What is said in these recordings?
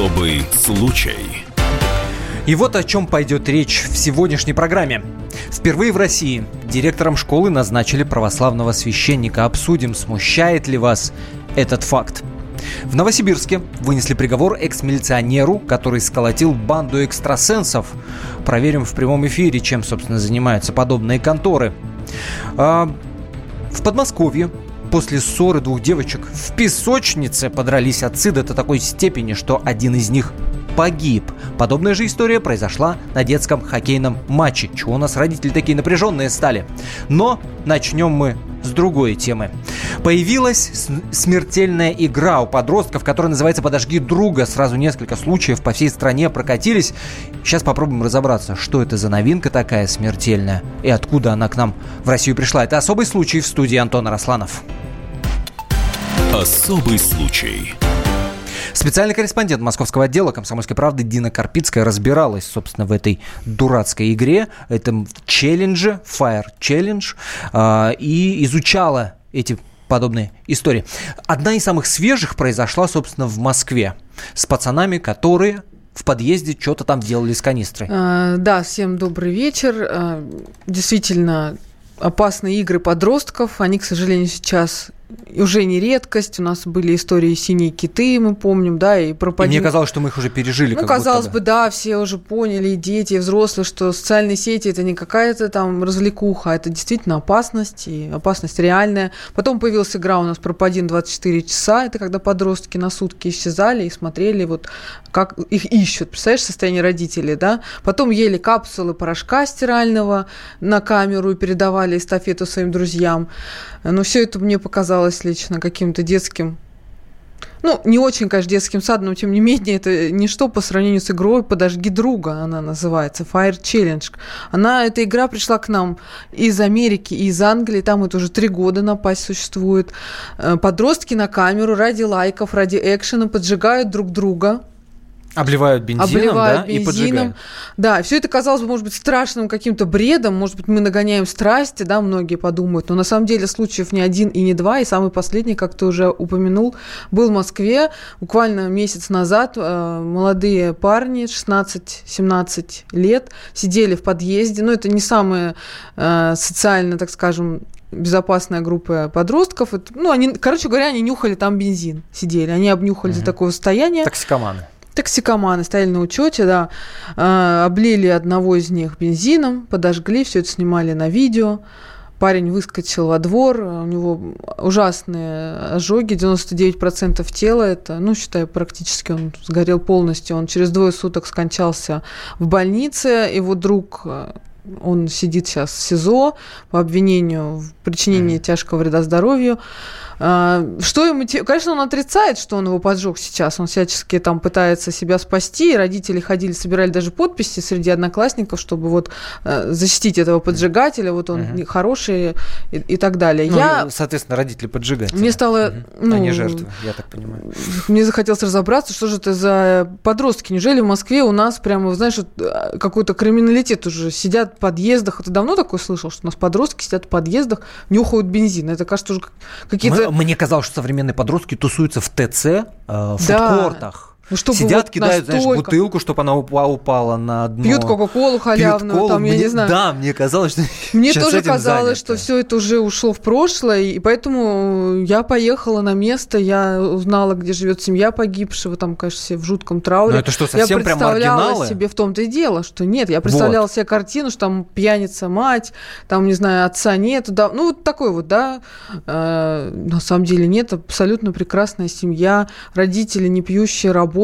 Особый случай. И вот о чем пойдет речь в сегодняшней программе. Впервые в России директором школы назначили православного священника. Обсудим, смущает ли вас этот факт. В Новосибирске вынесли приговор экс-милиционеру, который сколотил банду экстрасенсов. Проверим в прямом эфире, чем, собственно, занимаются подобные конторы. А, в Подмосковье после ссоры двух девочек в песочнице подрались отцы до такой степени, что один из них погиб. Подобная же история произошла на детском хоккейном матче. Чего у нас родители такие напряженные стали? Но начнем мы с другой темы. Появилась смертельная игра у подростков, которая называется «Подожги друга». Сразу несколько случаев по всей стране прокатились. Сейчас попробуем разобраться, что это за новинка такая смертельная и откуда она к нам в Россию пришла. Это особый случай в студии Антона Росланов. Особый случай. Специальный корреспондент московского отдела «Комсомольской правды» Дина Карпицкая разбиралась, собственно, в этой дурацкой игре, этом челлендже, Fire Challenge, а, и изучала эти подобные истории. Одна из самых свежих произошла, собственно, в Москве с пацанами, которые в подъезде что-то там делали с канистрой. А, да, всем добрый вечер. А, действительно, опасные игры подростков, они, к сожалению, сейчас уже не редкость. У нас были истории «Синие киты», мы помним, да, и пропадение. И мне казалось, что мы их уже пережили. Ну, казалось бы, да, все уже поняли, и дети, и взрослые, что социальные сети – это не какая-то там развлекуха, а это действительно опасность, и опасность реальная. Потом появилась игра у нас «Пропадин 24 часа», это когда подростки на сутки исчезали и смотрели, вот как их ищут. Представляешь, состояние родителей, да? Потом ели капсулы порошка стирального на камеру и передавали эстафету своим друзьям. Но все это мне показалось лично каким-то детским ну, не очень, конечно, детским садом, но тем не менее, это ничто по сравнению с игрой «Подожги друга», она называется, Fire Challenge. Она, эта игра пришла к нам из Америки из Англии, там это уже три года напасть существует. Э, подростки на камеру ради лайков, ради экшена поджигают друг друга, Обливают бензином, обливают да, бензином. и поджигают. Да, все это казалось бы, может быть, страшным каким-то бредом, может быть, мы нагоняем страсти, да, многие подумают, но на самом деле случаев не один и не два, и самый последний, как ты уже упомянул, был в Москве буквально месяц назад. Э, молодые парни, 16-17 лет, сидели в подъезде, ну, это не самое э, социально, так скажем, безопасная группа подростков. Ну, они, короче говоря, они нюхали там бензин, сидели. Они обнюхали mm-hmm. до такого состояния. Токсикоманы. Токсикоманы стояли на учете, да, э, облили одного из них бензином, подожгли, все это снимали на видео. Парень выскочил во двор, у него ужасные ожоги, 99% тела это, ну, считаю, практически он сгорел полностью. Он через двое суток скончался в больнице. Его друг он сидит сейчас в СИЗО по обвинению в причинении mm-hmm. тяжкого вреда здоровью. А, что ему... Конечно, он отрицает, что он его поджег сейчас. Он всячески там пытается себя спасти. Родители ходили, собирали даже подписи среди одноклассников, чтобы вот э, защитить этого поджигателя. Вот он угу. хороший и, и так далее. Ну, я... Соответственно, родители поджигатели. Мне стало... Угу. Ну, Они жертвы, я так понимаю. Мне захотелось разобраться, что же это за подростки. Неужели в Москве у нас прямо, знаешь, э, какой-то криминалитет уже сидят в подъездах. Ты давно такое слышал, что у нас подростки сидят в подъездах, нюхают бензин? Это кажется уже какие-то мне казалось, что современные подростки тусуются в ТЦ, э, в да. фудкортах. Ну, чтобы Сидят, вот кидают, настолько... знаешь, бутылку, чтобы она упала на дно. Пьют Кока-Колу халявную, Пьют колу. там, я мне, не знаю. Да, мне казалось, что Мне тоже казалось, занято. что все это уже ушло в прошлое, и поэтому я поехала на место, я узнала, где живет семья погибшего, там, конечно, все в жутком трауре. Но это что, совсем я прям маргиналы? себе в том-то и дело, что нет, я представляла вот. себе картину, что там пьяница мать, там, не знаю, отца нет, да, ну, вот такой вот, да, э, на самом деле нет, абсолютно прекрасная семья, родители не пьющие, работают,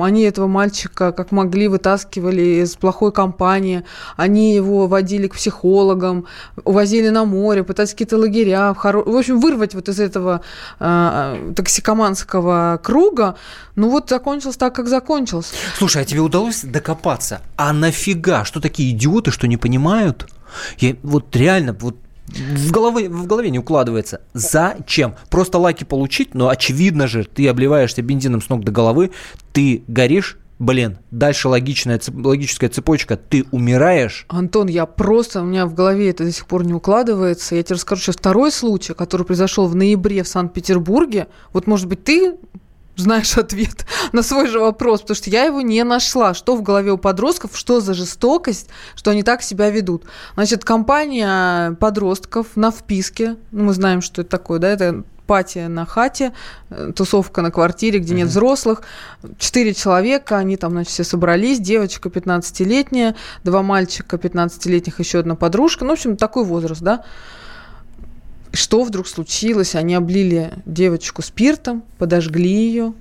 они этого мальчика как могли вытаскивали из плохой компании, они его водили к психологам, увозили на море, пытались какие-то лагеря, в, хоро... в общем, вырвать вот из этого э, токсикоманского круга, ну вот закончился так, как закончился. Слушай, а тебе удалось докопаться? А нафига? Что такие идиоты, что не понимают? Я вот реально, вот в голове, в голове не укладывается. Зачем? Просто лайки получить, но очевидно же, ты обливаешься бензином с ног до головы, ты горишь, блин, дальше логичная, логическая цепочка, ты умираешь. Антон, я просто, у меня в голове это до сих пор не укладывается. Я тебе расскажу сейчас второй случай, который произошел в ноябре в Санкт-Петербурге. Вот, может быть, ты знаешь ответ на свой же вопрос, потому что я его не нашла. Что в голове у подростков, что за жестокость, что они так себя ведут. Значит, компания подростков на вписке, ну, мы знаем, что это такое, да, это пати на хате, э, тусовка на квартире, где нет взрослых. Четыре человека, они там, значит, все собрались. Девочка 15-летняя, два мальчика 15-летних, еще одна подружка. Ну, в общем, такой возраст, да. Что вдруг случилось? Они облили девочку спиртом, подожгли ее.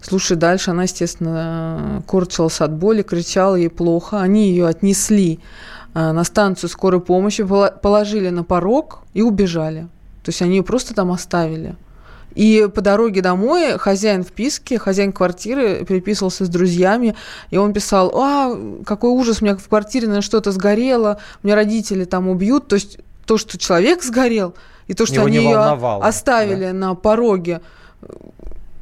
Слушай, дальше она, естественно, корчилась от боли, кричала ей плохо. Они ее отнесли э, на станцию скорой помощи, положили на порог и убежали. То есть они ее просто там оставили. И по дороге домой хозяин вписки, хозяин квартиры переписывался с друзьями, и он писал, а, какой ужас, у меня в квартире, наверное, что-то сгорело, у меня родители там убьют. То есть то, что человек сгорел, и то, что Его они ее оставили да? на пороге,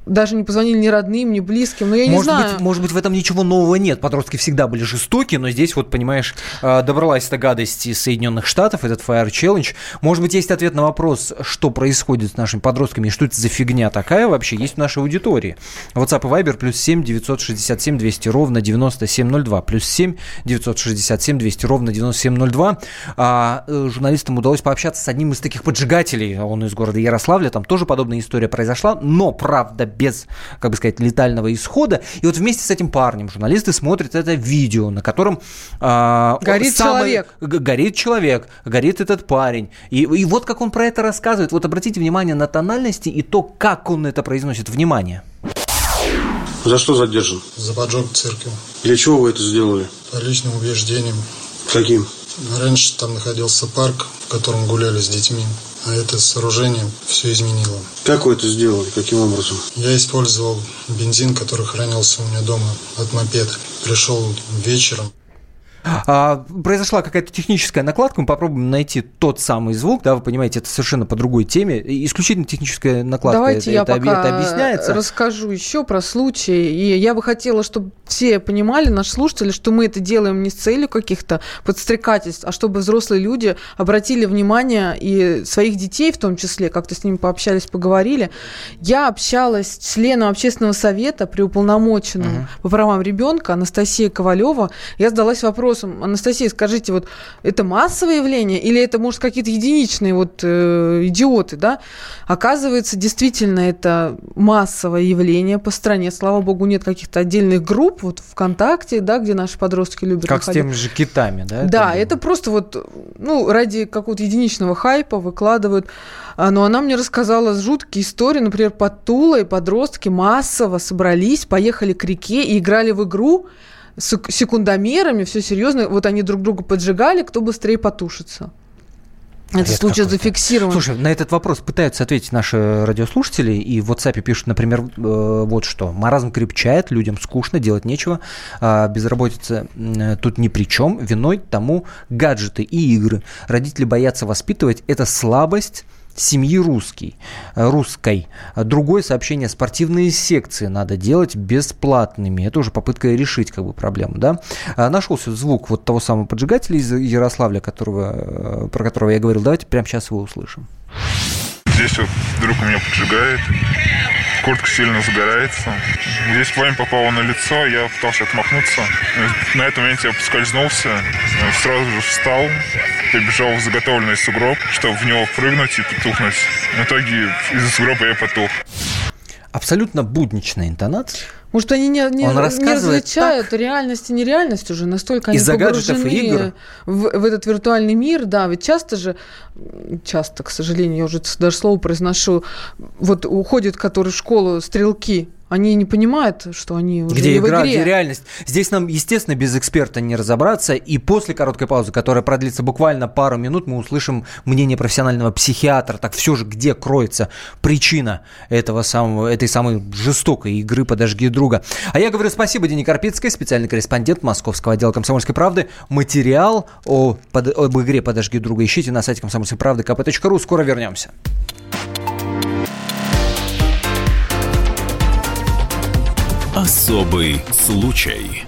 даже не позвонили ни родным, ни близким, но я может не знаю. Быть, может быть, в этом ничего нового нет. Подростки всегда были жестоки, но здесь вот, понимаешь, э, добралась эта гадость из Соединенных Штатов, этот Fire Challenge. Может быть, есть ответ на вопрос, что происходит с нашими подростками, и что это за фигня такая вообще есть в нашей аудитории. WhatsApp и Viber плюс 7 967 200 ровно 9702. Плюс 7 967 200 ровно 9702. А, э, журналистам удалось пообщаться с одним из таких поджигателей. Он из города Ярославля. Там тоже подобная история произошла. Но, правда, без, как бы сказать, летального исхода. И вот вместе с этим парнем журналисты смотрят это видео, на котором... Э, горит самый, человек. Горит человек, горит этот парень. И, и вот как он про это рассказывает. Вот обратите внимание на тональности и то, как он это произносит. Внимание. За что задержан? За поджог церкви. Для чего вы это сделали? По личным убеждениям. Каким? Раньше там находился парк, в котором гуляли с детьми а это сооружение все изменило. Как вы это сделали? Каким образом? Я использовал бензин, который хранился у меня дома от мопеда. Пришел вечером, произошла какая-то техническая накладка, мы попробуем найти тот самый звук, да, вы понимаете, это совершенно по другой теме, исключительно техническая накладка. Давайте это, я это, пока это объясняется. расскажу еще про случай, и я бы хотела, чтобы все понимали, наши слушатели, что мы это делаем не с целью каких-то подстрекательств, а чтобы взрослые люди обратили внимание и своих детей в том числе, как-то с ними пообщались, поговорили. Я общалась с членом общественного совета при уполномоченном uh-huh. по правам ребенка Анастасия Ковалева. Я задалась вопросом, вопросом, Анастасия, скажите, вот это массовое явление или это, может, какие-то единичные вот э, идиоты, да? Оказывается, действительно, это массовое явление по стране. Слава богу, нет каких-то отдельных групп вот ВКонтакте, да, где наши подростки любят Как находить. с теми же китами, да? Да, это, это просто вот, ну, ради какого-то единичного хайпа выкладывают. А, но она мне рассказала жуткие истории, например, под Тулой подростки массово собрались, поехали к реке и играли в игру, секундомерами, все серьезно. Вот они друг друга поджигали, кто быстрее потушится. Это случай зафиксирован. Слушай, на этот вопрос пытаются ответить наши радиослушатели, и в WhatsApp пишут, например, э, вот что. Маразм крепчает, людям скучно, делать нечего, а безработица э, тут ни при чем, виной тому гаджеты и игры. Родители боятся воспитывать, это слабость семьи русский, э, русской. Другое сообщение, спортивные секции надо делать бесплатными. Это уже попытка решить как бы проблему, да. А, нашелся звук вот того самого поджигателя из Ярославля, которого, э, про которого я говорил. Давайте прямо сейчас его услышим. Здесь вот вдруг у меня поджигает, куртка сильно загорается. Здесь пламя попало на лицо, я пытался отмахнуться. На этом моменте я поскользнулся, сразу же встал, прибежал в заготовленный сугроб, чтобы в него прыгнуть и потухнуть. В итоге из-за сугроба я потух. Абсолютно будничная интонация. Может, они не, не, Он не различают так... реальность и нереальность уже, настолько они погружены игр. В, в этот виртуальный мир, да, ведь часто же, часто, к сожалению, я уже даже слово произношу, вот уходят, которые в школу стрелки, они не понимают, что они уже где не игра, в игре. где реальность. Здесь нам, естественно, без эксперта не разобраться. И после короткой паузы, которая продлится буквально пару минут, мы услышим мнение профессионального психиатра. Так все же, где кроется причина этого самого, этой самой жестокой игры «Подожги друга». А я говорю спасибо Дине Карпицкой, специальный корреспондент Московского отдела «Комсомольской правды». Материал о, под, об игре «Подожги друга» ищите на сайте комсомольской правды kp.ru. Скоро вернемся. Особый случай.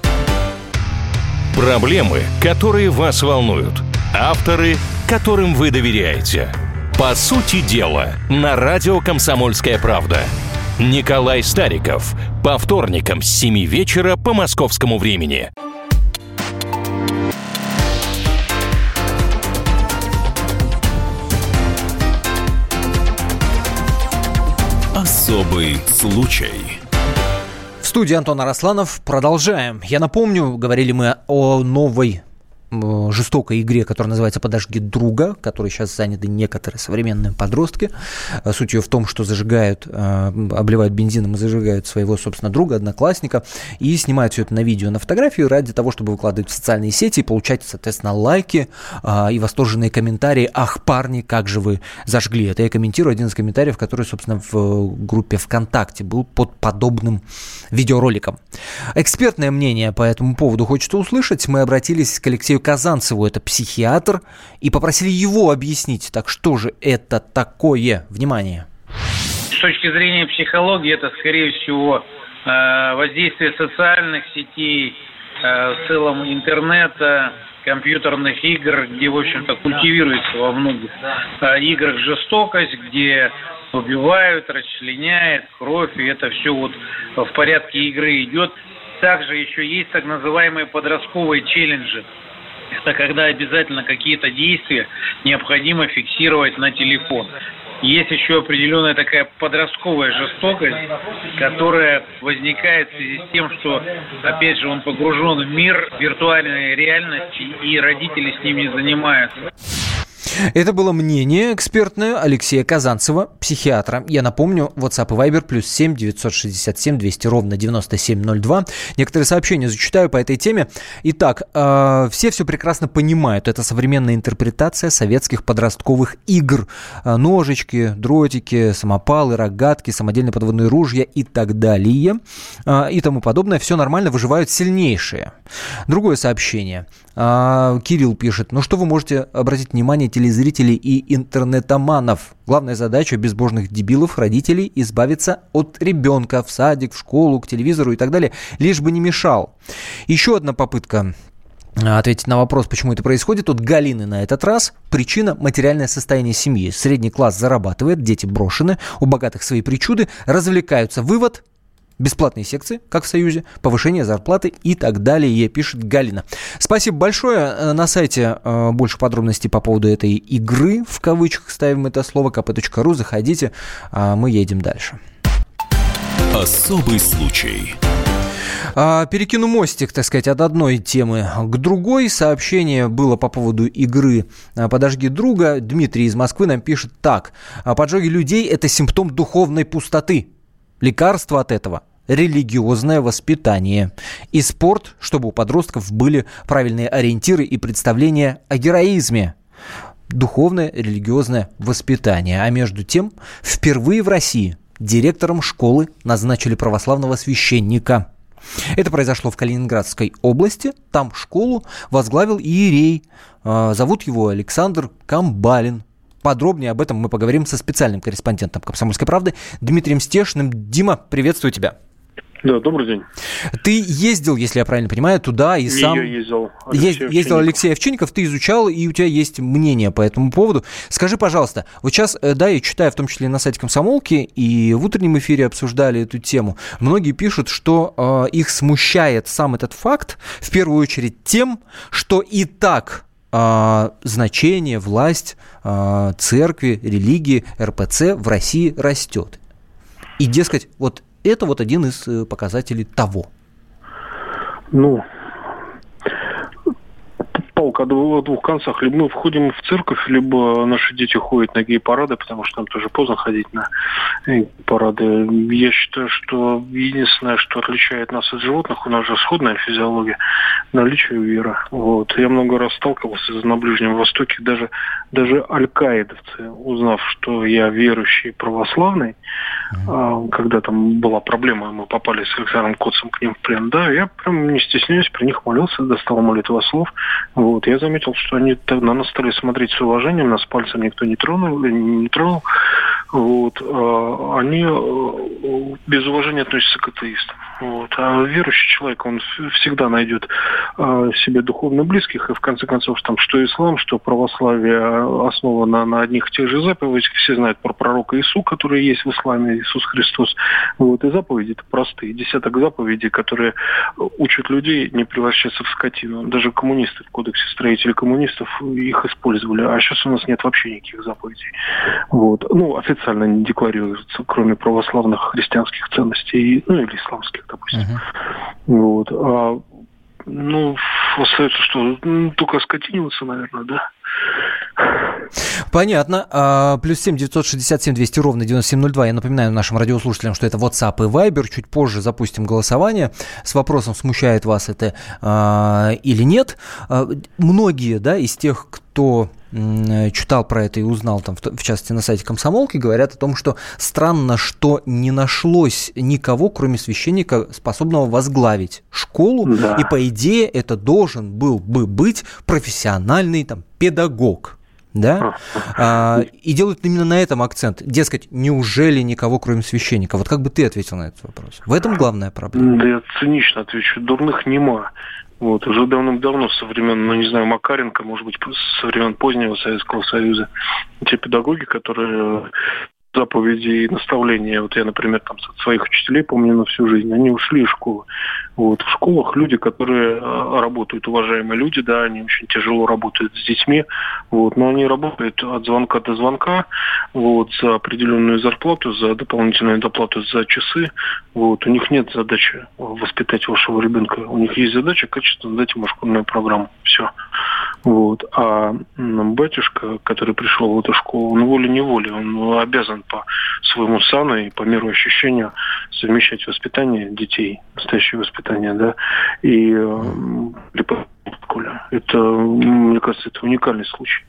Проблемы, которые вас волнуют. Авторы, которым вы доверяете. По сути дела, на радио «Комсомольская правда». Николай Стариков. По вторникам с 7 вечера по московскому времени. Особый случай. В студии Антон Арасланов. Продолжаем. Я напомню, говорили мы о новой жестокой игре, которая называется «Подожги друга», которой сейчас заняты некоторые современные подростки. Э, суть ее в том, что зажигают, э, обливают бензином и зажигают своего, собственно, друга, одноклассника, и снимают все это на видео, на фотографию ради того, чтобы выкладывать в социальные сети и получать, соответственно, лайки э, и восторженные комментарии «Ах, парни, как же вы зажгли!» Это я комментирую один из комментариев, который, собственно, в группе ВКонтакте был под подобным видеороликом. Экспертное мнение по этому поводу хочется услышать. Мы обратились к Алексею Алексею Казанцеву, это психиатр, и попросили его объяснить, так что же это такое? Внимание. С точки зрения психологии, это, скорее всего, э, воздействие социальных сетей, э, в целом интернета, компьютерных игр, где, в общем-то, культивируется во многих э, играх жестокость, где убивают, расчленяют, кровь, и это все вот в порядке игры идет. Также еще есть так называемые подростковые челленджи это когда обязательно какие-то действия необходимо фиксировать на телефон. Есть еще определенная такая подростковая жестокость, которая возникает в связи с тем, что, опять же, он погружен в мир виртуальной реальности, и родители с ним не занимаются. Это было мнение экспертное Алексея Казанцева, психиатра. Я напомню, WhatsApp и Viber плюс 7 967 200 ровно 9702. Некоторые сообщения зачитаю по этой теме. Итак, э, все все прекрасно понимают. Это современная интерпретация советских подростковых игр. Э, ножички, дротики, самопалы, рогатки, самодельные подводные ружья и так далее. Э, и тому подобное. Все нормально, выживают сильнейшие. Другое сообщение. Э, Кирилл пишет. Ну что вы можете обратить внимание телезрителей и интернетоманов. Главная задача безбожных дебилов, родителей, избавиться от ребенка в садик, в школу, к телевизору и так далее, лишь бы не мешал. Еще одна попытка ответить на вопрос, почему это происходит, от Галины на этот раз. Причина – материальное состояние семьи. Средний класс зарабатывает, дети брошены, у богатых свои причуды, развлекаются. Вывод – бесплатные секции, как в Союзе, повышение зарплаты и так далее, пишет Галина. Спасибо большое. Э, на сайте э, больше подробностей по поводу этой игры, в кавычках ставим это слово, kp.ru, заходите, а мы едем дальше. Особый случай. А, перекину мостик, так сказать, от одной темы к другой. Сообщение было по поводу игры а, «Подожги друга». Дмитрий из Москвы нам пишет так. «Поджоги людей – это симптом духовной пустоты. Лекарство от этого религиозное воспитание и спорт, чтобы у подростков были правильные ориентиры и представления о героизме. Духовное религиозное воспитание. А между тем, впервые в России директором школы назначили православного священника. Это произошло в Калининградской области. Там школу возглавил иерей. А, зовут его Александр Камбалин. Подробнее об этом мы поговорим со специальным корреспондентом «Комсомольской правды» Дмитрием Стешиным. Дима, приветствую тебя. Да, добрый день. Ты ездил, если я правильно понимаю, туда и Не сам... я ездил. Алексей Е- ездил Алексей Овчинников, ты изучал, и у тебя есть мнение по этому поводу. Скажи, пожалуйста, вот сейчас, э, да, я читаю, в том числе на сайте Комсомолки, и в утреннем эфире обсуждали эту тему. Многие пишут, что э, их смущает сам этот факт, в первую очередь тем, что и так э, значение, власть э, церкви, религии, РПЦ в России растет. И, дескать, вот это вот один из э, показателей того. Ну, палка о двух концах. Либо мы входим в церковь, либо наши дети ходят на гей-парады, потому что нам тоже поздно ходить на парады. Я считаю, что единственное, что отличает нас от животных, у нас же сходная физиология, наличие веры. Вот. Я много раз сталкивался на Ближнем Востоке, даже, даже аль-Каидовцы, узнав, что я верующий православный, mm-hmm. когда там была проблема, мы попали с Александром Коцем к ним в плен, да, я прям не стесняюсь, при них молился, достал молитва слов, вот, я заметил, что они на нас стали смотреть с уважением, нас пальцем никто не тронул, не тронул. Вот, а, они э, без уважения относятся к атеистам. Вот. А верующий человек, он всегда найдет э, себе духовно близких, и в конце концов, там, что ислам, что православие основано на одних и тех же заповедях. Все знают про пророка Иису, который есть в исламе, Иисус Христос. Вот. И заповеди это простые. Десяток заповедей, которые учат людей не превращаться в скотину. Даже коммунисты в кодексе строителей коммунистов их использовали. А сейчас у нас нет вообще никаких заповедей. Вот. Ну, официально не декларируется, кроме православных христианских ценностей, ну или исламских допустим. Uh-huh. Вот. А, ну, остается что? Ну, только скотиниваться, наверное, да. Понятно. А, плюс семь девятьсот шестьдесят семь двести ровно девяносто семь ноль два. Я напоминаю нашим радиослушателям, что это WhatsApp и Viber. Чуть позже запустим голосование с вопросом, смущает вас это а, или нет. А, многие да, из тех, кто читал про это и узнал, там, в частности, на сайте комсомолки, говорят о том, что странно, что не нашлось никого, кроме священника, способного возглавить школу, да. и, по идее, это должен был бы быть профессиональный там, педагог. Да? А, и делают именно на этом акцент. Дескать, неужели никого, кроме священника? Вот как бы ты ответил на этот вопрос? В этом главная проблема. Да я цинично отвечу. Дурных нема. Вот, уже давным-давно, со времен, ну, не знаю, Макаренко, может быть, со времен позднего Советского Союза, те педагоги, которые заповеди и наставления. Вот я, например, там своих учителей помню на всю жизнь. Они ушли из школы. Вот. В школах люди, которые а, работают, уважаемые люди, да, они очень тяжело работают с детьми, вот, но они работают от звонка до звонка, вот, за определенную зарплату, за дополнительную доплату за часы. Вот. У них нет задачи воспитать вашего ребенка. У них есть задача качественно дать ему школьную программу. Все. Вот. А батюшка, который пришел в эту школу, он волей-неволей, он обязан по своему сану и по миру ощущения совмещать воспитание детей, настоящее воспитание, да, и э, это, мне кажется, это уникальный случай.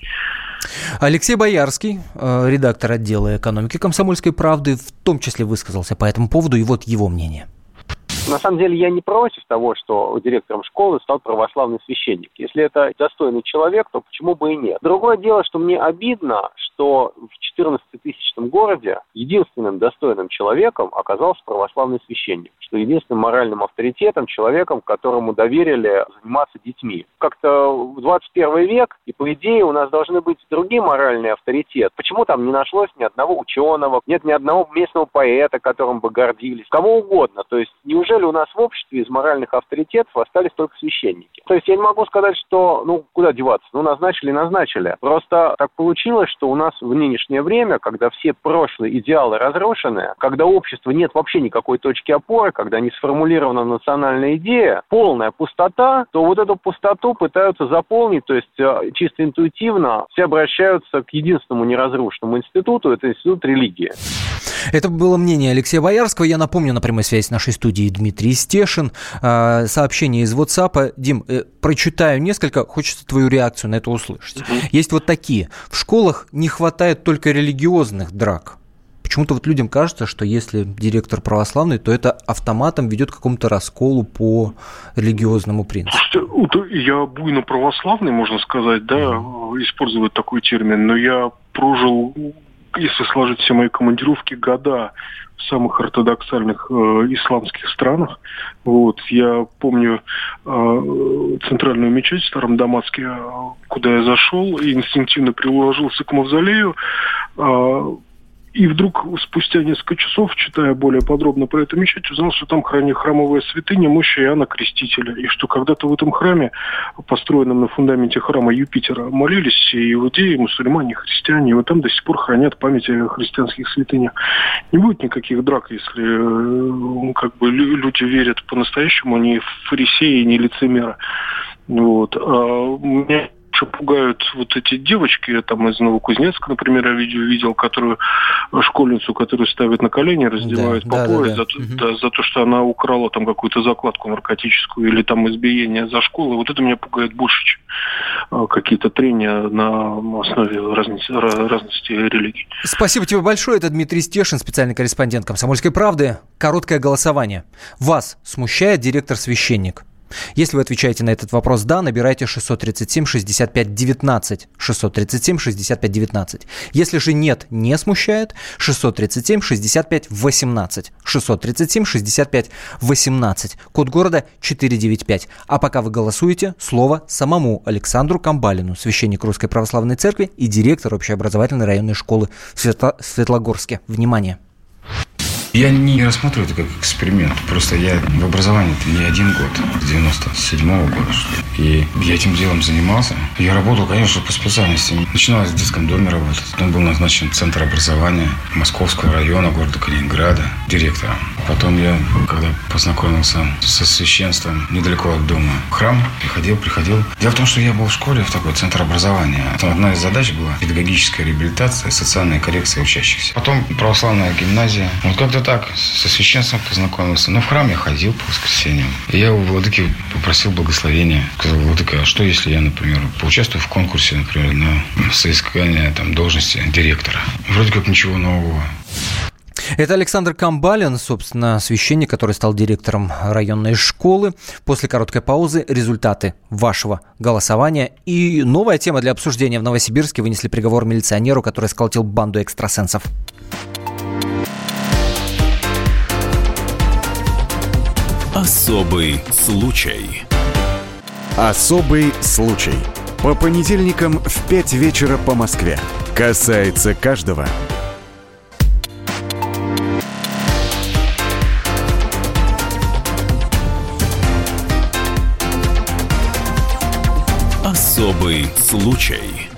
Алексей Боярский, э, редактор отдела экономики «Комсомольской правды», в том числе высказался по этому поводу, и вот его мнение. На самом деле я не против того, что директором школы стал православный священник. Если это достойный человек, то почему бы и нет. Другое дело, что мне обидно, что в 14-тысячном городе единственным достойным человеком оказался православный священник, что единственным моральным авторитетом, человеком, которому доверили заниматься детьми. Как-то в 21 век, и по идее у нас должны быть другие моральные авторитеты. Почему там не нашлось ни одного ученого, нет ни одного местного поэта, которым бы гордились, кого угодно. То есть неужели неужели у нас в обществе из моральных авторитетов остались только священники? То есть я не могу сказать, что, ну, куда деваться? Ну, назначили, назначили. Просто так получилось, что у нас в нынешнее время, когда все прошлые идеалы разрушены, когда общество нет вообще никакой точки опоры, когда не сформулирована национальная идея, полная пустота, то вот эту пустоту пытаются заполнить, то есть э, чисто интуитивно все обращаются к единственному неразрушенному институту, это институт религии. Это было мнение Алексея Боярского. Я напомню на прямой связи с нашей студией Дмитрий Стешин. А, сообщение из WhatsApp. Дим, э, прочитаю несколько, хочется твою реакцию на это услышать. Угу. Есть вот такие. В школах не хватает только религиозных драк. Почему-то вот людям кажется, что если директор православный, то это автоматом ведет к какому-то расколу по религиозному принципу. Я буйно православный, можно сказать, да, mm. использовать такой термин, но я прожил если сложить все мои командировки, года в самых ортодоксальных э, исламских странах. Вот, я помню э, центральную мечеть в Старом Дамаске, э, куда я зашел и инстинктивно приложился к мавзолею. Э, и вдруг спустя несколько часов, читая более подробно про эту мечеть, узнал, что там хранит храмовая святыня мощи Иоанна Крестителя. И что когда-то в этом храме, построенном на фундаменте храма Юпитера, молились и иудеи, и мусульмане, и христиане. И вот там до сих пор хранят память о христианских святынях. Не будет никаких драк, если э, как бы люди верят по-настоящему, не фарисеи, не лицемеры. Вот. А меня больше пугают вот эти девочки, там из Новокузнецка, например, я видео видел, которую школьницу, которую ставят на колени, раздевают да, по да, пояс да, да. За, да, за то, что она украла там какую-то закладку наркотическую или там избиение за школу. Вот это меня пугает больше, чем а, какие-то трения на основе разности, разности религий. Спасибо тебе большое. Это Дмитрий Стешин, специальный корреспондент «Комсомольской правды». Короткое голосование. Вас смущает директор-священник? Если вы отвечаете на этот вопрос «да», набирайте 637-65-19. 637-65-19. Если же «нет», не смущает, 637-65-18. 637-65-18. Код города 495. А пока вы голосуете, слово самому Александру Камбалину, священник Русской Православной Церкви и директор общеобразовательной районной школы в Светлогорске. Внимание! Я не рассматриваю это как эксперимент. Просто я в образовании не один год, с 97-го года. И я этим делом занимался. Я работал, конечно, по специальности. Начинал в детском доме работать. Потом был назначен Центр образования Московского района города Калининграда директором. Потом я, когда познакомился со священством недалеко от дома, храм приходил, приходил. Дело в том, что я был в школе, в такой центр образования. Там одна из задач была педагогическая реабилитация, социальная коррекция учащихся. Потом православная гимназия. Вот как-то так со священством познакомился. Но в храм я ходил по воскресеньям. И я у владыки попросил благословения. Сказал, владыка, а что если я, например, поучаствую в конкурсе, например, на соискание там, должности директора? Вроде как ничего нового. Это Александр Камбалин, собственно, священник, который стал директором районной школы. После короткой паузы результаты вашего голосования. И новая тема для обсуждения. В Новосибирске вынесли приговор милиционеру, который сколотил банду экстрасенсов. Особый случай. Особый случай. По понедельникам в 5 вечера по Москве. Касается каждого. Особый случай.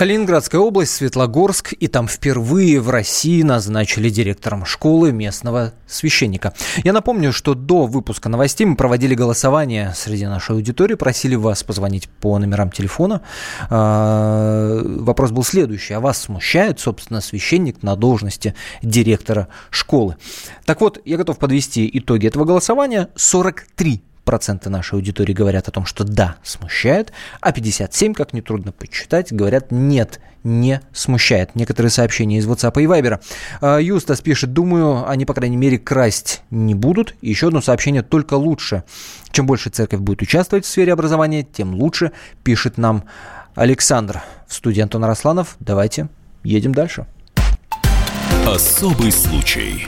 Калининградская область, Светлогорск, и там впервые в России назначили директором школы местного священника. Я напомню, что до выпуска новостей мы проводили голосование среди нашей аудитории, просили вас позвонить по номерам телефона. А, вопрос был следующий. А вас смущает, собственно, священник на должности директора школы? Так вот, я готов подвести итоги этого голосования. 43 проценты нашей аудитории говорят о том, что да, смущает, а 57, как нетрудно почитать, говорят нет, не смущает. Некоторые сообщения из WhatsApp и Viber. А, Юстас пишет, думаю, они, по крайней мере, красть не будут. Еще одно сообщение, только лучше. Чем больше церковь будет участвовать в сфере образования, тем лучше, пишет нам Александр. В студии Антон Росланов. Давайте едем дальше. Особый случай.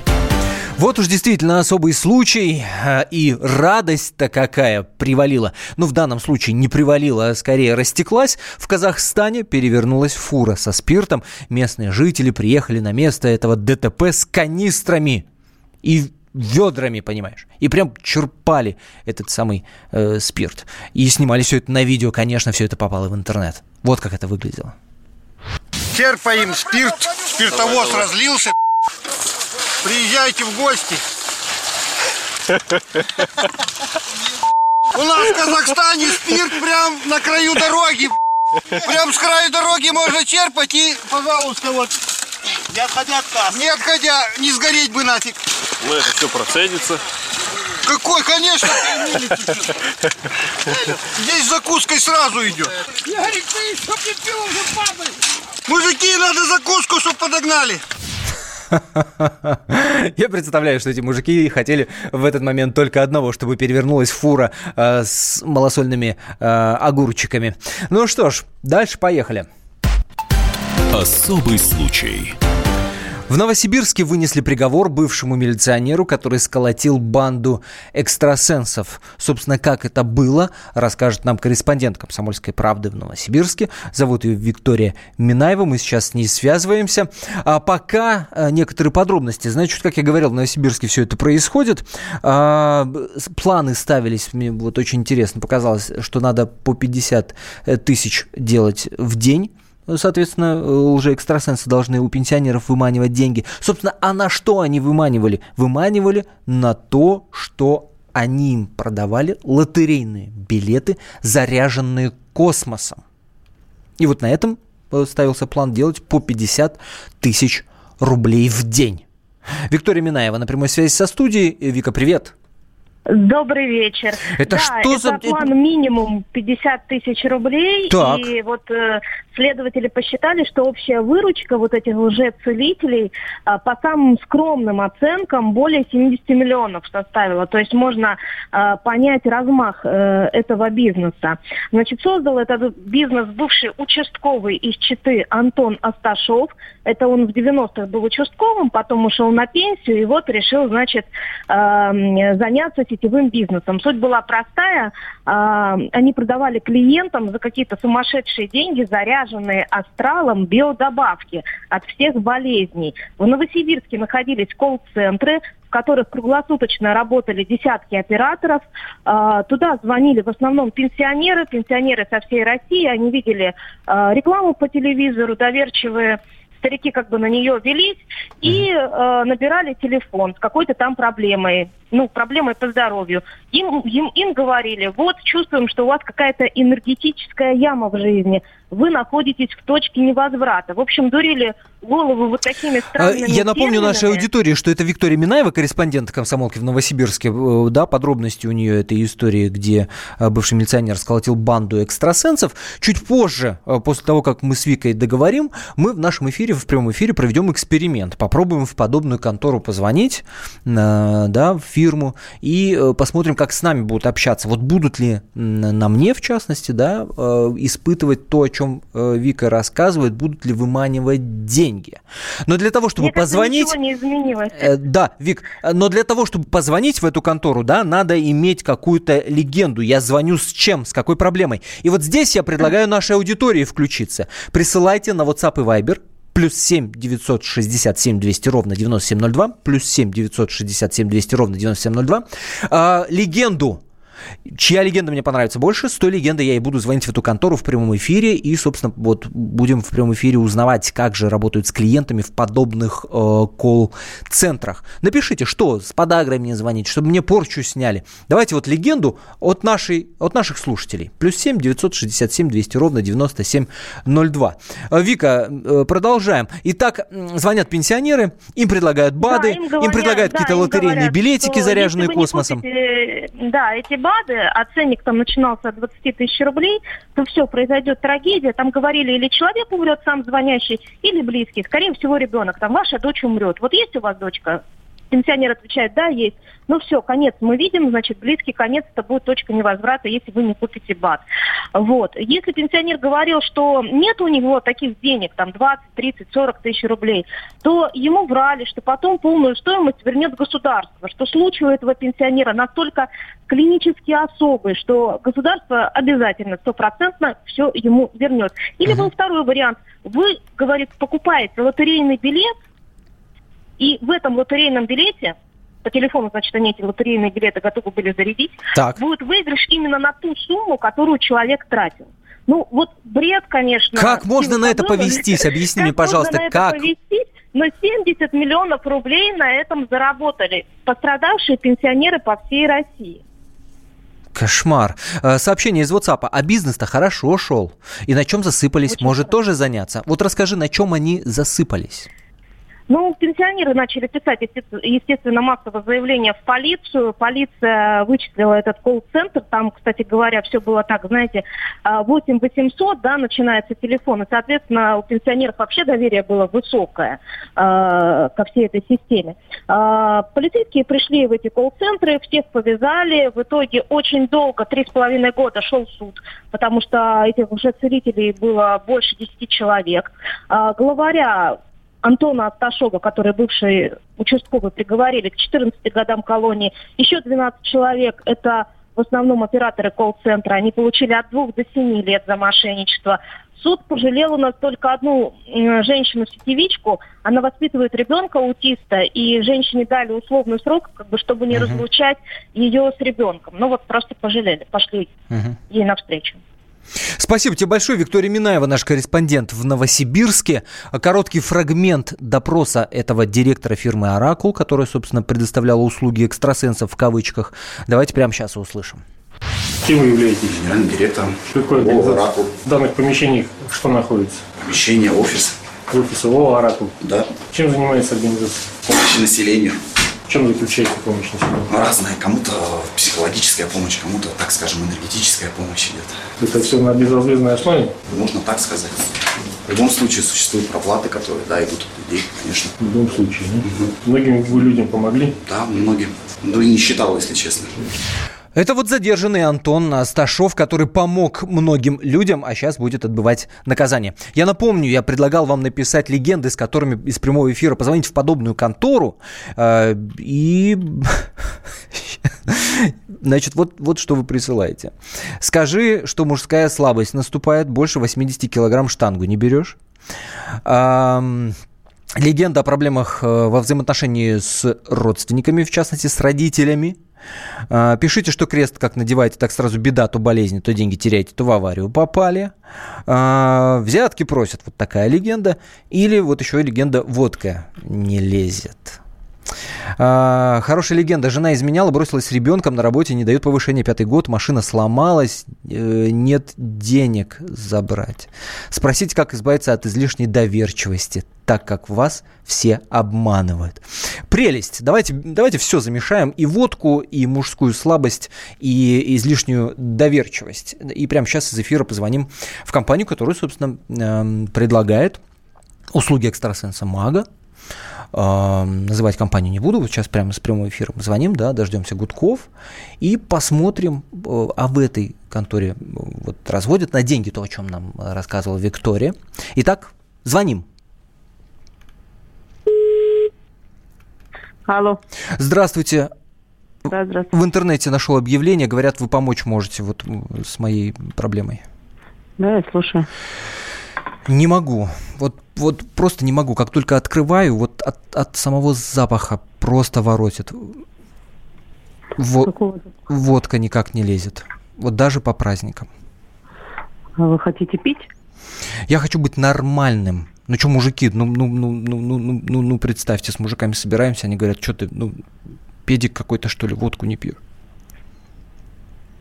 Вот уж действительно особый случай, э, и радость-то какая привалила. Ну, в данном случае не привалила, а скорее растеклась. В Казахстане перевернулась фура со спиртом. Местные жители приехали на место этого ДТП с канистрами. И ведрами, понимаешь. И прям черпали этот самый э, спирт. И снимали все это на видео, конечно, все это попало в интернет. Вот как это выглядело. Черпаем спирт, спиртовоз разлился, Приезжайте в гости. У нас в Казахстане спирт прям на краю дороги. Прям с краю дороги можно черпать и, пожалуйста, вот. Не отходя от кассы. Не отходя, не сгореть бы нафиг. Ну это все процедится. Какой, конечно, Здесь закуской сразу идет. Мужики, надо закуску, чтобы подогнали. Я представляю, что эти мужики хотели в этот момент только одного, чтобы перевернулась фура э, с малосольными э, огурчиками. Ну что ж, дальше поехали. Особый случай. В Новосибирске вынесли приговор бывшему милиционеру, который сколотил банду экстрасенсов. Собственно, как это было, расскажет нам корреспондент «Комсомольской правды» в Новосибирске. Зовут ее Виктория Минаева. Мы сейчас с ней связываемся. А пока э, некоторые подробности. Значит, как я говорил, в Новосибирске все это происходит. А, планы ставились, мне вот очень интересно показалось, что надо по 50 э, тысяч делать в день Соответственно, уже экстрасенсы должны у пенсионеров выманивать деньги. Собственно, а на что они выманивали? Выманивали на то, что они им продавали лотерейные билеты, заряженные космосом. И вот на этом ставился план делать по 50 тысяч рублей в день. Виктория Минаева на прямой связи со студией. Вика, привет. Добрый вечер. Это да, что это за- план минимум 50 тысяч рублей. Так. И вот э, следователи посчитали, что общая выручка вот этих лжецелителей а, по самым скромным оценкам более 70 миллионов составила. То есть можно а, понять размах э, этого бизнеса. Значит, создал этот бизнес бывший участковый из Читы Антон Асташов. Это он в 90-х был участковым, потом ушел на пенсию и вот решил, значит, э, заняться сетевым бизнесом. Суть была простая. Э, они продавали клиентам за какие-то сумасшедшие деньги, заряженные астралом, биодобавки от всех болезней. В Новосибирске находились колл-центры, в которых круглосуточно работали десятки операторов. Э, Туда звонили в основном пенсионеры, пенсионеры со всей России. Они видели э, рекламу по телевизору, доверчивые старики как бы на нее велись и э, набирали телефон с какой-то там проблемой, ну, проблемой по здоровью. Им, им, им говорили, вот, чувствуем, что у вас какая-то энергетическая яма в жизни, вы находитесь в точке невозврата. В общем, дурили голову вот такими А, странными Я напомню нашей терминами. аудитории, что это Виктория Минаева, корреспондент комсомолки в Новосибирске. Э, Да, подробности у нее этой истории, где э, бывший милиционер сколотил банду экстрасенсов. Чуть позже, э, после того, как мы с Викой договорим, мы в нашем эфире, в прямом эфире проведем эксперимент. Попробуем в подобную контору позвонить, да, в фирму, и э, посмотрим, как с нами будут общаться. Вот будут ли на мне, в частности, да, э, испытывать то, о чем э, Вика рассказывает, будут ли выманивать деньги. Но для того, чтобы кажется, позвонить... ничего не изменилось. Да, Вик, но для того, чтобы позвонить в эту контору, да, надо иметь какую-то легенду. Я звоню с чем, с какой проблемой. И вот здесь я предлагаю нашей аудитории включиться. Присылайте на WhatsApp и Viber плюс 7 967 200 ровно 9702, плюс 7 967 200 ровно 9702, а, легенду Чья легенда мне понравится больше, с той легендой я и буду звонить в эту контору в прямом эфире. И, собственно, вот будем в прямом эфире узнавать, как же работают с клиентами в подобных э, колл-центрах. Напишите, что с подагрой мне звонить, чтобы мне порчу сняли. Давайте вот легенду от, нашей, от наших слушателей. Плюс 7 967 200 ровно 9702. Э, Вика, э, продолжаем. Итак, звонят пенсионеры, им предлагают БАДы, Да, им, говорят- предлагают да, какие-то им лотерейные говорят, билетики, заряженные космосом. купите, да, эти БАДы, а ценник там начинался от 20 тысяч рублей, то все, произойдет трагедия. Там говорили, или человек умрет сам звонящий, или близкий. Скорее всего, ребенок. Там ваша дочь умрет. Вот есть у вас дочка? Пенсионер отвечает, да, есть. Ну все, конец мы видим, значит, близкий конец, это будет точка невозврата, если вы не купите БАД. Вот. Если пенсионер говорил, что нет у него таких денег, там 20, 30, 40 тысяч рублей, то ему врали, что потом полную стоимость вернет государство, что случай у этого пенсионера настолько клинически особый, что государство обязательно, стопроцентно все ему вернет. Или был второй вариант. Вы, говорит, покупаете лотерейный билет, и в этом лотерейном билете, по телефону, значит, они эти лотерейные билеты готовы были зарядить, Так. будет выигрыш именно на ту сумму, которую человек тратил. Ну, вот бред, конечно. Как можно на это повестись? Объясни мне, Как можно пожалуйста, на это повестись? Но 70 миллионов рублей на этом заработали пострадавшие пенсионеры по всей России. Кошмар. Э, Сообщение из WhatsApp. А бизнес-то хорошо шел. И на чем засыпались? Может, тоже заняться? Вот расскажи, на чем они засыпались? Ну, пенсионеры начали писать, есте- естественно, массово заявление в полицию. Полиция вычислила этот колл-центр. Там, кстати говоря, все было так, знаете, а, 8 800, да, начинается телефон. И, соответственно, у пенсионеров вообще доверие было высокое а, ко всей этой системе. А, Полицейские пришли в эти колл-центры, всех повязали. В итоге очень долго, три с половиной года шел суд, потому что этих уже целителей было больше 10 человек. А, Главаря Антона Асташова, который бывший участковый, приговорили к 14 годам колонии. Еще 12 человек, это в основном операторы колл-центра, они получили от 2 до 7 лет за мошенничество. Суд пожалел у нас только одну женщину-сетевичку. Она воспитывает ребенка аутиста, и женщине дали условный срок, как бы, чтобы не разлучать ее с ребенком. Ну вот просто пожалели, пошли ей навстречу. Спасибо тебе большое, Виктория Минаева, наш корреспондент в Новосибирске. Короткий фрагмент допроса этого директора фирмы «Оракул», которая, собственно, предоставляла услуги экстрасенсов в кавычках. Давайте прямо сейчас услышим. Кем вы являетесь? Генеральным директором. Какой? «Оракул». В данных помещениях что находится? Помещение, офис. Офис ООО «Оракул». Да. Чем занимается организация? Помощь населению. Чем заключается помощь населению? Разная. Кому-то психологическая помощь, кому-то, так скажем, энергетическая помощь идет. Это все на безвозмездной основе? Можно так сказать. В любом случае существуют проплаты, которые, да, идут от людей, конечно. В любом случае, да? Многим вы людям помогли? Да, многим. Ну и не считал, если честно. Это вот задержанный Антон Асташов, который помог многим людям, а сейчас будет отбывать наказание. Я напомню, я предлагал вам написать легенды, с которыми из прямого эфира позвонить в подобную контору. Э, и... Значит, вот, вот что вы присылаете. Скажи, что мужская слабость наступает, больше 80 килограмм штангу не берешь. Легенда о проблемах э, во взаимоотношении с родственниками, в частности, с родителями. А, пишите, что крест как надеваете, так сразу беда, то болезни, то деньги теряете, то в аварию попали. А, взятки просят, вот такая легенда. Или вот еще легенда «водка не лезет». А, хорошая легенда. Жена изменяла, бросилась с ребенком на работе, не дает повышения пятый год, машина сломалась, э, нет денег забрать. Спросите, как избавиться от излишней доверчивости, так как вас все обманывают. Прелесть. Давайте, давайте все замешаем. И водку, и мужскую слабость, и излишнюю доверчивость. И прямо сейчас из эфира позвоним в компанию, которая, собственно, эм, предлагает услуги экстрасенса Мага, называть компанию не буду, вот сейчас прямо с прямым эфиром звоним, да, дождемся гудков и посмотрим, э, а в этой конторе э, вот разводят на деньги то, о чем нам рассказывала Виктория. Итак, звоним. Алло. Здравствуйте. Да, здравствуйте. В интернете нашел объявление, говорят, вы помочь можете вот с моей проблемой. Да, я слушаю. Не могу. Вот, вот просто не могу. Как только открываю, вот от, от самого запаха просто воротит. Во, водка никак не лезет. Вот даже по праздникам. А вы хотите пить? Я хочу быть нормальным. Ну что, мужики, ну, ну, ну, ну, ну, ну, ну, ну, представьте, с мужиками собираемся, они говорят, что ты, ну, педик какой-то, что ли, водку не пьешь.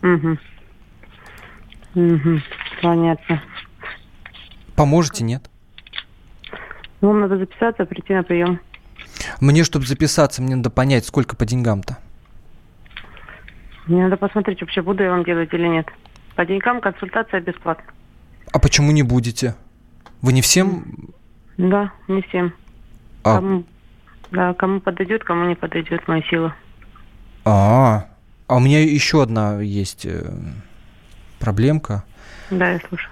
Угу. Угу, понятно. Поможете, нет? Ну, вам надо записаться, прийти на прием. Мне, чтобы записаться, мне надо понять, сколько по деньгам-то. Мне надо посмотреть, вообще буду я вам делать или нет. По деньгам консультация бесплатна. А почему не будете? Вы не всем? Да, не всем. А, Кому, да, кому подойдет, кому не подойдет моя сила. а, а у меня еще одна есть э, проблемка. Да, я слушаю.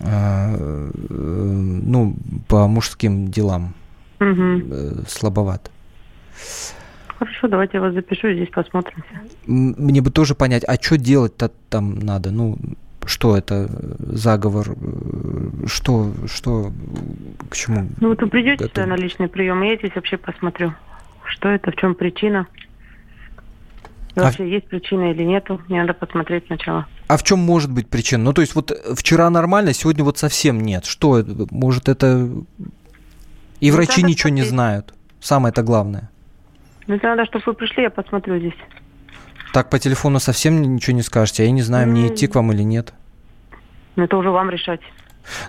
А, э, ну, по мужским делам Угу. слабоват. Хорошо, давайте я вас запишу, здесь посмотрим. Мне бы тоже понять, а что делать-то там надо? Ну, что это заговор? э, Что, что, к чему? Ну, вот вы придете сюда на личный прием, и я здесь вообще посмотрю, что это, в чем причина. А- вообще есть причина или нету, мне надо посмотреть сначала. А в чем может быть причина? Ну, то есть вот э, вчера нормально, сегодня вот совсем нет. Что, может это... И Ну, врачи ничего не смотреть. знают. Самое это главное. Ну, если надо, чтобы вы пришли, я посмотрю здесь. Так по телефону совсем ничего не скажете. а Я не знаю, мне идти к вам или нет. Но это уже вам решать.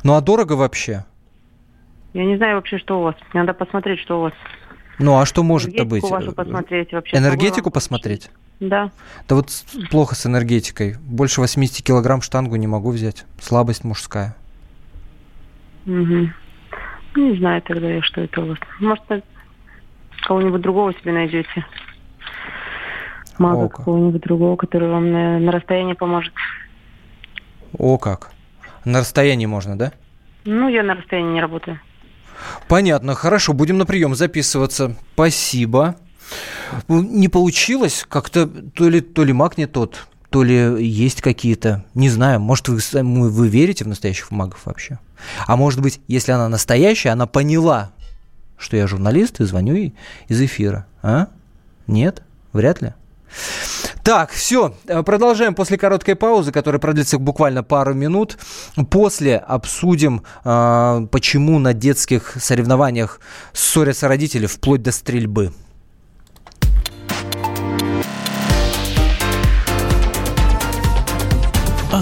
Ну, а дорого вообще? Я не знаю вообще, что у вас. Мне надо посмотреть, что у вас. Ну, а что может-то быть? Энергетику посмотреть вообще. Энергетику посмотреть? Да. Да вот плохо с энергетикой. Больше 80 килограмм штангу не могу взять. Слабость мужская. Угу. Не знаю тогда я, что это у вас. Может, кого-нибудь другого себе найдете. Мага какого-нибудь другого, который вам на, на расстоянии поможет. О как. На расстоянии можно, да? Ну, я на расстоянии не работаю. Понятно, хорошо, будем на прием записываться. Спасибо. Ну, Не получилось, как-то то ли, то ли маг не тот, то ли есть какие-то, не знаю, может, вы, вы верите в настоящих магов вообще? А может быть, если она настоящая, она поняла, что я журналист и звоню ей из эфира. А? Нет? Вряд ли. Так, все, продолжаем после короткой паузы, которая продлится буквально пару минут. После обсудим, э, почему на детских соревнованиях ссорятся родители вплоть до стрельбы.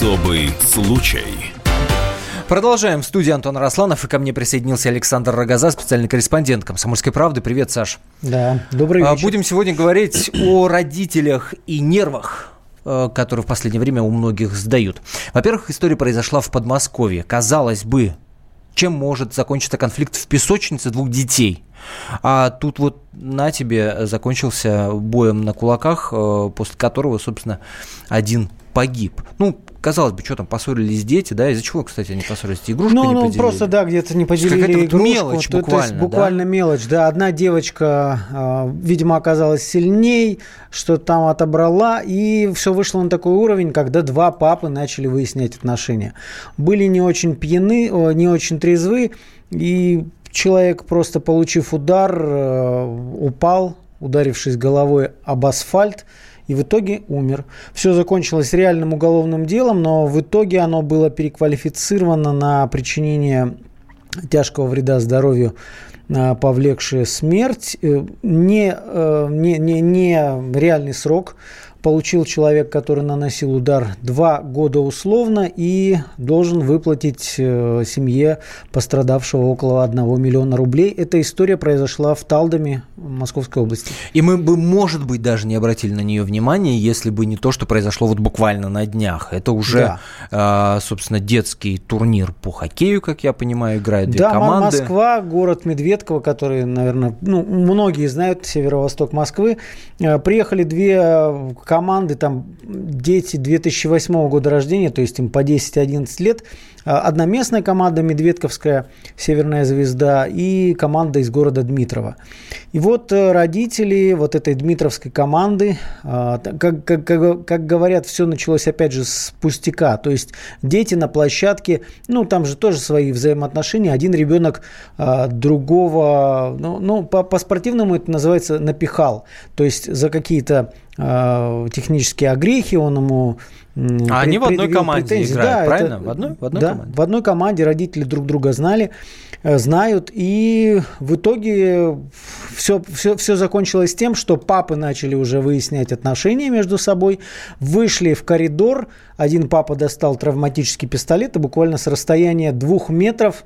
Особый случай. Продолжаем. В студии Антон Росланов. И ко мне присоединился Александр Рогоза, специальный корреспондент «Комсомольской правды». Привет, Саш. Да, добрый А, вечер. Будем сегодня говорить о родителях и нервах э, которые в последнее время у многих сдают. Во-первых, история произошла в Подмосковье. Казалось бы, чем может закончиться конфликт в песочнице двух детей? А тут вот на тебе закончился боем на кулаках, э, после которого, собственно, один погиб. Ну, казалось бы, что там, поссорились дети, да? Из-за чего, кстати, они поссорились? Игрушку Ну, не ну поделили? просто, да, где-то не поделили Какая-то игрушку. мелочь То- то есть буквально, да? буквально мелочь, да. Одна девочка, э, видимо, оказалась сильней, что там отобрала, и все вышло на такой уровень, когда два папы начали выяснять отношения. Были не очень пьяны, о, не очень трезвы, и человек, просто получив удар, э, упал, ударившись головой об асфальт, и в итоге умер. Все закончилось реальным уголовным делом, но в итоге оно было переквалифицировано на причинение тяжкого вреда здоровью, а, повлекшее смерть. Э, Не, э, не, не, не реальный срок получил человек, который наносил удар, два года условно и должен выплатить э, семье пострадавшего около 1 миллиона рублей. Эта история произошла в Талдоме Московской области. И мы бы, может быть, даже не обратили на нее внимания, если бы не то, что произошло вот буквально на днях. Это уже, э, собственно, детский турнир по хоккею, как я понимаю, играют две да, команды. Москва, город Медведково, который, наверное, ну, многие знают, северо-восток Москвы. Э, Приехали две э, команды, там дети 2008 года рождения, то есть им по 10-11 лет. Э, Одна местная команда Медведковская, Северная звезда, и команда из города Дмитрова. И вот э, родители вот этой Дмитровской команды, т- как, как, как- говорят, все началось опять же с пустяка. То есть дети на площадке, ну там же тоже свои взаимоотношения. Один ребенок э, другого, ну, ну по, по-спортивному это называется напихал. То есть за какие-то технические огрехи он ему А они в одной команде претензии. играют, Да, правильно? это- В одной- в одной да, команде? в одной команде родители друг друга знали, э, знают, и в итоге все, все, все закончилось тем, что папы начали уже выяснять отношения между собой, вышли в коридор, один папа достал травматический пистолет и буквально с расстояния двух метров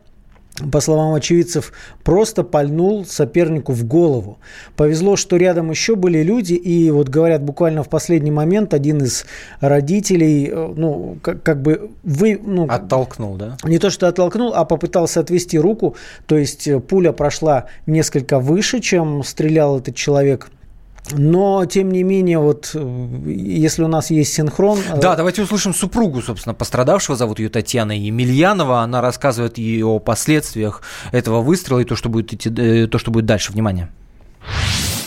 по словам очевидцев, просто пальнул сопернику в голову. Повезло, что рядом еще были люди, и вот говорят, буквально в последний момент один из родителей, э, ну, как, как бы вы... Ну, Оттолкнул, да? не то, что оттолкнул, а попытался отвести руку. То есть э, пуля прошла несколько выше, чем стрелял этот человек. Но, тем не менее, вот э, если у нас есть синхрон... э, Да, давайте услышим супругу, собственно, пострадавшего. Зовут ее Татьяна Емельянова. Она рассказывает ей о последствиях этого выстрела и то, что будет, идти, э, то, что будет дальше. Внимание.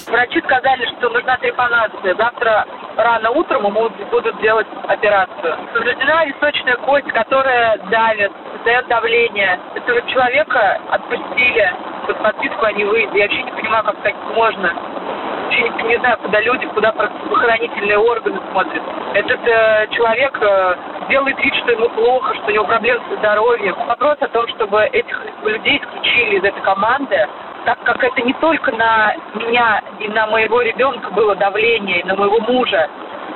Врачи сказали, что нужна трепанация. Завтра рано утром ему будут делать операцию. Повреждена височная кость, которая давит, дает давление. Этого человека отпустили под подписку о невыезде. Я вообще не понимаю, как так можно. Вообще не, не знаю, куда люди, куда правоохранительные органы смотрят. Этот э, человек э, делает вид, что ему плохо, что у него проблемы со здоровьем. Вопрос о том, чтобы этих людей исключили из этой команды, так как это не только на меня и на моего ребенка было давление, и на моего мужа.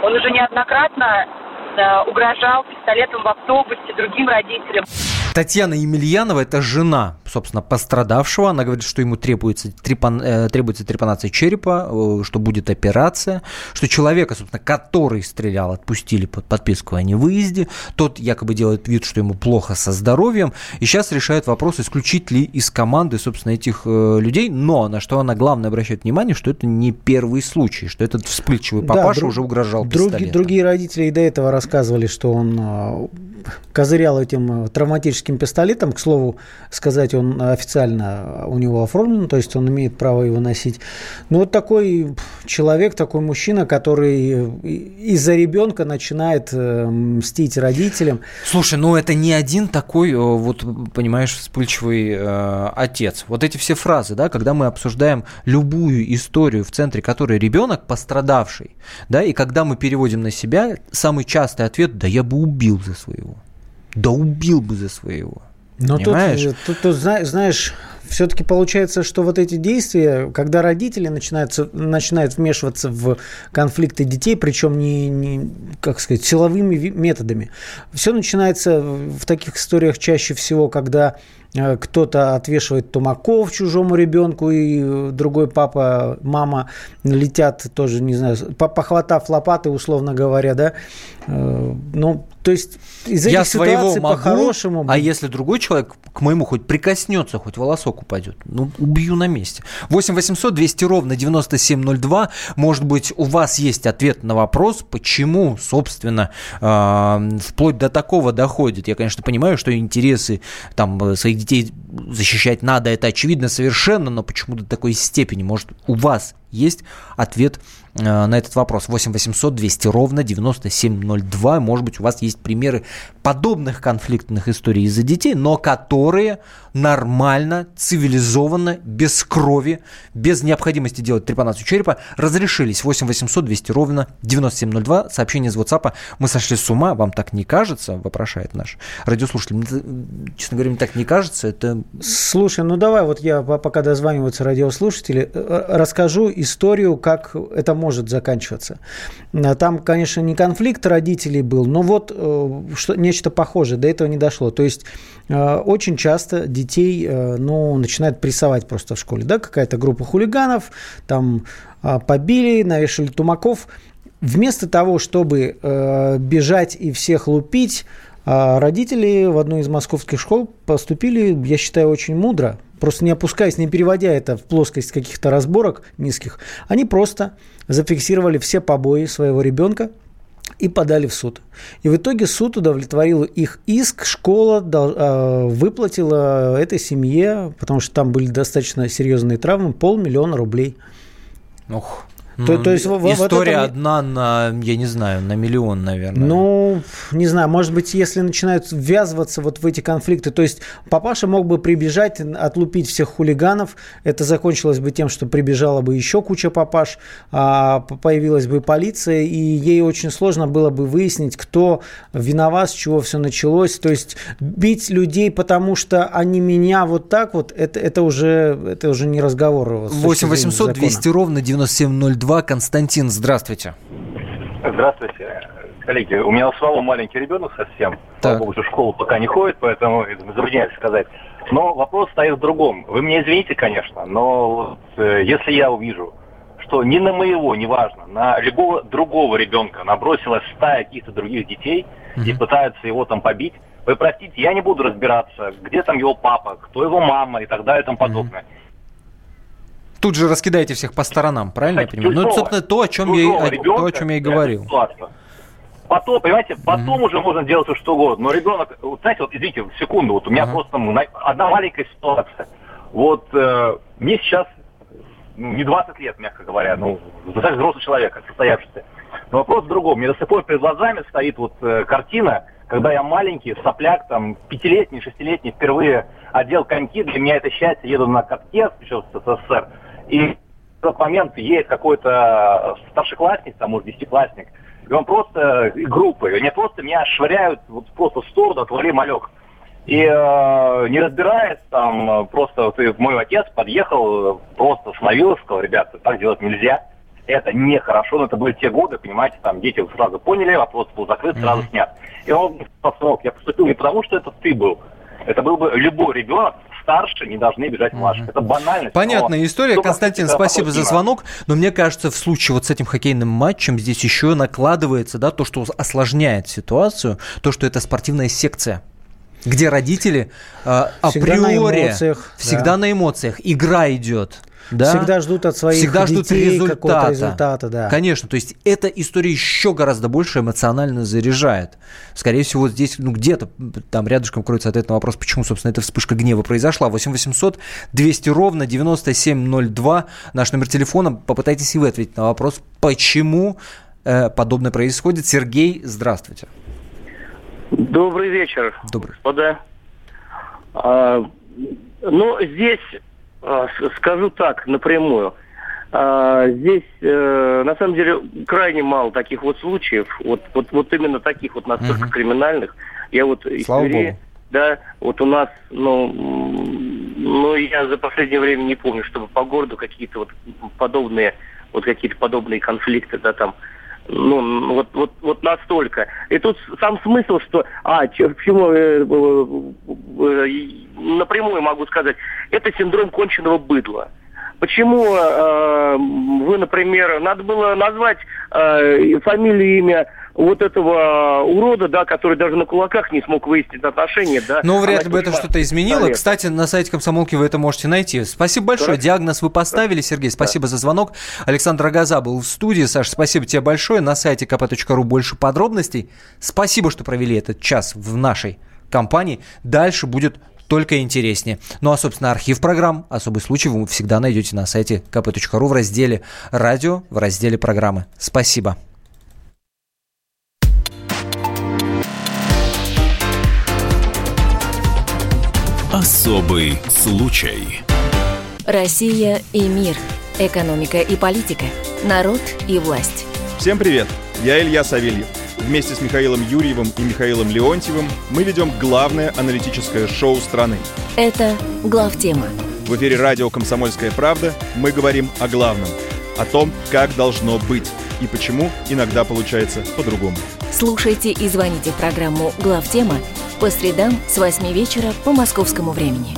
Он уже неоднократно угрожал пистолетом в автобусе другим родителям. Татьяна Емельянова – это жена, собственно, пострадавшего. Она говорит, что ему требуется, трепан, э, требуется трепанация черепа, э, что будет операция, что человека, собственно, который стрелял, отпустили под подписку о невыезде. Тот якобы делает вид, что ему плохо со здоровьем. И сейчас решает вопрос, исключить ли из команды, собственно, этих э, людей. Но на что она главное обращает внимание, что это не первый случай, что этот вспыльчивый Да, папаша друг- уже угрожал други- пистолетом. Другие родители и до этого рассказывали, что он э, козырял этим травматическим пистолетом. К слову сказать, он официально у него оформлен, то есть он имеет право его носить. Но вот такой человек, такой мужчина, который из-за ребенка начинает мстить родителям. Слушай, ну это не один такой, вот, понимаешь, вспыльчивый э, отец. Вот эти все фразы, да, когда мы обсуждаем любую историю, в центре которой ребенок пострадавший, да, и когда мы переводим на себя, самый частый ответ, да я бы убил за своего. Да убил бы за своего. Но Понимаешь? тут, тут, тут знаешь, все-таки получается, что вот эти действия, когда родители начинают, начинают вмешиваться в конфликты детей, причем не, не, как сказать, силовыми методами, все начинается в таких историях чаще всего, когда Э, кто-то отвешивает тумаков чужому ребенку, и другой папа, мама летят тоже, не знаю, похватав лопаты, условно говоря, да. Э, ну, то есть из Я этих своего могу, по-хорошему... А если другой человек к моему хоть прикоснется, хоть волосок упадет, ну, убью на месте. 8 800 200 ровно 9702. Может быть, у вас есть ответ на вопрос, почему, собственно, э, вплоть до такого доходит. Я, конечно, понимаю, что интересы там своих детей защищать надо, это очевидно совершенно, но почему до такой степени? Может, у вас есть ответ э, на этот вопрос. 8 800 200 ровно 9702. Может быть, у вас есть примеры подобных конфликтных историй из-за детей, но которые нормально, цивилизованно, без крови, без необходимости делать трепанацию черепа, разрешились. 8 800 200 ровно 9702. Сообщение из WhatsApp. Мы сошли с ума, вам так не кажется? Вопрошает наш радиослушатель. Честно говоря, мне так не кажется. Это... Слушай, ну давай вот я, пока дозваниваются радиослушатели, э, расскажу историю, как это может заканчиваться. Там, конечно, не конфликт родителей был, но вот э, что, нечто похожее. До этого не дошло. То есть э, очень часто детей э, ну, начинают прессовать просто в школе. Да? Какая-то группа хулиганов, там э, побили, навешали тумаков. Вместо того, чтобы бежать и всех лупить, родители в одну из московских школ поступили, я считаю, очень мудро. Просто не опускаясь, не переводя это в плоскость каких-то разборок низких, они просто зафиксировали все побои своего ребенка, и подали в суд. И в итоге суд удовлетворил их иск, школа а, выплатила этой семье, потому что там были достаточно серьезные травмы, полмиллиона рублей. Ох, то, то есть, История этом... одна на, я не знаю, на миллион, наверное. Ну, не знаю, может быть, если начинают ввязываться вот в эти конфликты, то есть папаша мог бы прибежать, отлупить всех хулиганов, это закончилось бы тем, что прибежала бы еще куча папаш, а появилась бы полиция, и ей очень сложно было бы выяснить, кто виноват, с чего все началось. То есть бить людей, потому что они меня вот так вот, это, это, уже, это уже не разговор. 8 800 200 ровно 9702 2. Константин, здравствуйте. Здравствуйте. Коллеги, у меня у самого маленький ребенок совсем. Так. Слава в школу пока не ходит, поэтому затрудняюсь сказать. Но вопрос стоит в другом. Вы меня извините, конечно, но э, если я увижу, что ни на моего, неважно, на любого другого ребенка набросилась стая каких-то других детей mm-hmm. и пытаются его там побить, вы простите, я не буду разбираться, где там его папа, кто его мама и так далее и тому подобное. Mm-hmm тут же раскидаете всех по сторонам, правильно Кстати, я понимаю? ну, это, собственно, то, о чем, я, о, то, о чем я и говорил. Потом, понимаете, потом mm-hmm. уже можно делать все что угодно. Но ребенок, вот, знаете, вот извините, секунду, вот у меня uh-huh. просто ну, одна маленькая ситуация. Вот э, мне сейчас ну, не 20 лет, мягко говоря, ну, достаточно взрослый человек, состоявшийся. Но вопрос в другом. Мне до сих пор перед глазами стоит вот э, картина, когда я маленький, сопляк, там, пятилетний, шестилетний, впервые одел коньки, для меня это счастье, еду на катке, еще с СССР, и в тот момент едет какой-то старшеклассник, там, может, десятиклассник, и он просто, группы, они просто меня швыряют вот просто в сторону, отвали малек. И э, не разбираясь, там, просто вот, мой отец подъехал, просто остановился, сказал, ребята, так делать нельзя. Это нехорошо, но это были те годы, понимаете, там дети сразу поняли, вопрос был закрыт, сразу снят. И он сказал, я поступил не потому, что это ты был, это был бы любой ребенок, старше не должны бежать младше. Это банально. Понятная история. Константин, спасибо за звонок. Но мне кажется, в случае вот с этим хоккейным матчем здесь еще накладывается да, то, что осложняет ситуацию, то, что это спортивная секция где родители э, априори всегда на эмоциях, всегда да. на эмоциях игра идет Да? Всегда ждут от своих Всегда ждут детей результата. какого-то результата, да. Конечно, то есть эта история еще гораздо больше эмоционально заряжает. Скорее всего, здесь, ну, где-то там рядышком кроется ответ на вопрос, почему, собственно, эта вспышка гнева произошла. 8 800 200 ровно 9702, наш номер телефона. Попытайтесь и вы ответить на вопрос, почему э, подобное происходит. Сергей, здравствуйте. Добрый вечер, Добрый. господа. А, ну, здесь скажу так напрямую. А, здесь э, на самом деле крайне мало таких вот случаев, вот, вот, вот именно таких вот настолько криминальных. Я вот из Слава Твери, богу. да, вот у нас, ну, ну, я за последнее время не помню, чтобы по городу какие-то вот подобные, вот какие-то подобные конфликты, да, там, ну, вот, вот, вот настолько. И тут сам смысл, что, а, че- почему, э, э, э, напрямую могу сказать, это синдром конченного быдла. Почему э, вы, например, надо было назвать э, фамилию, имя вот этого урода, да, который даже на кулаках не смог выяснить отношения, да. Но а вряд ли бы это что-то изменило. Совет. Кстати, на сайте комсомолки вы это можете найти. Спасибо большое. Хорошо. Диагноз вы поставили, Сергей. Спасибо за звонок. Александр Агаза был в студии. Саша, спасибо тебе большое. На сайте kp.ru больше подробностей. Спасибо, что провели этот час в нашей компании. Дальше будет только интереснее. Ну а, собственно, архив программ «Особый случай» вы всегда найдете на сайте kp.ru в разделе «Радио», в разделе «Программы». Спасибо. Особый случай. Россия и мир. Экономика и политика. Народ и власть. Всем привет! Я Илья Савельев. Вместе с Михаилом Юрьевым и Михаилом Леонтьевым мы ведем главное аналитическое шоу страны. Это главтема. В эфире радио «Комсомольская правда» мы говорим о главном. О том, как должно быть и почему иногда получается по-другому. Слушайте и звоните в программу «Главтема» по средам с 8 вечера по московскому времени.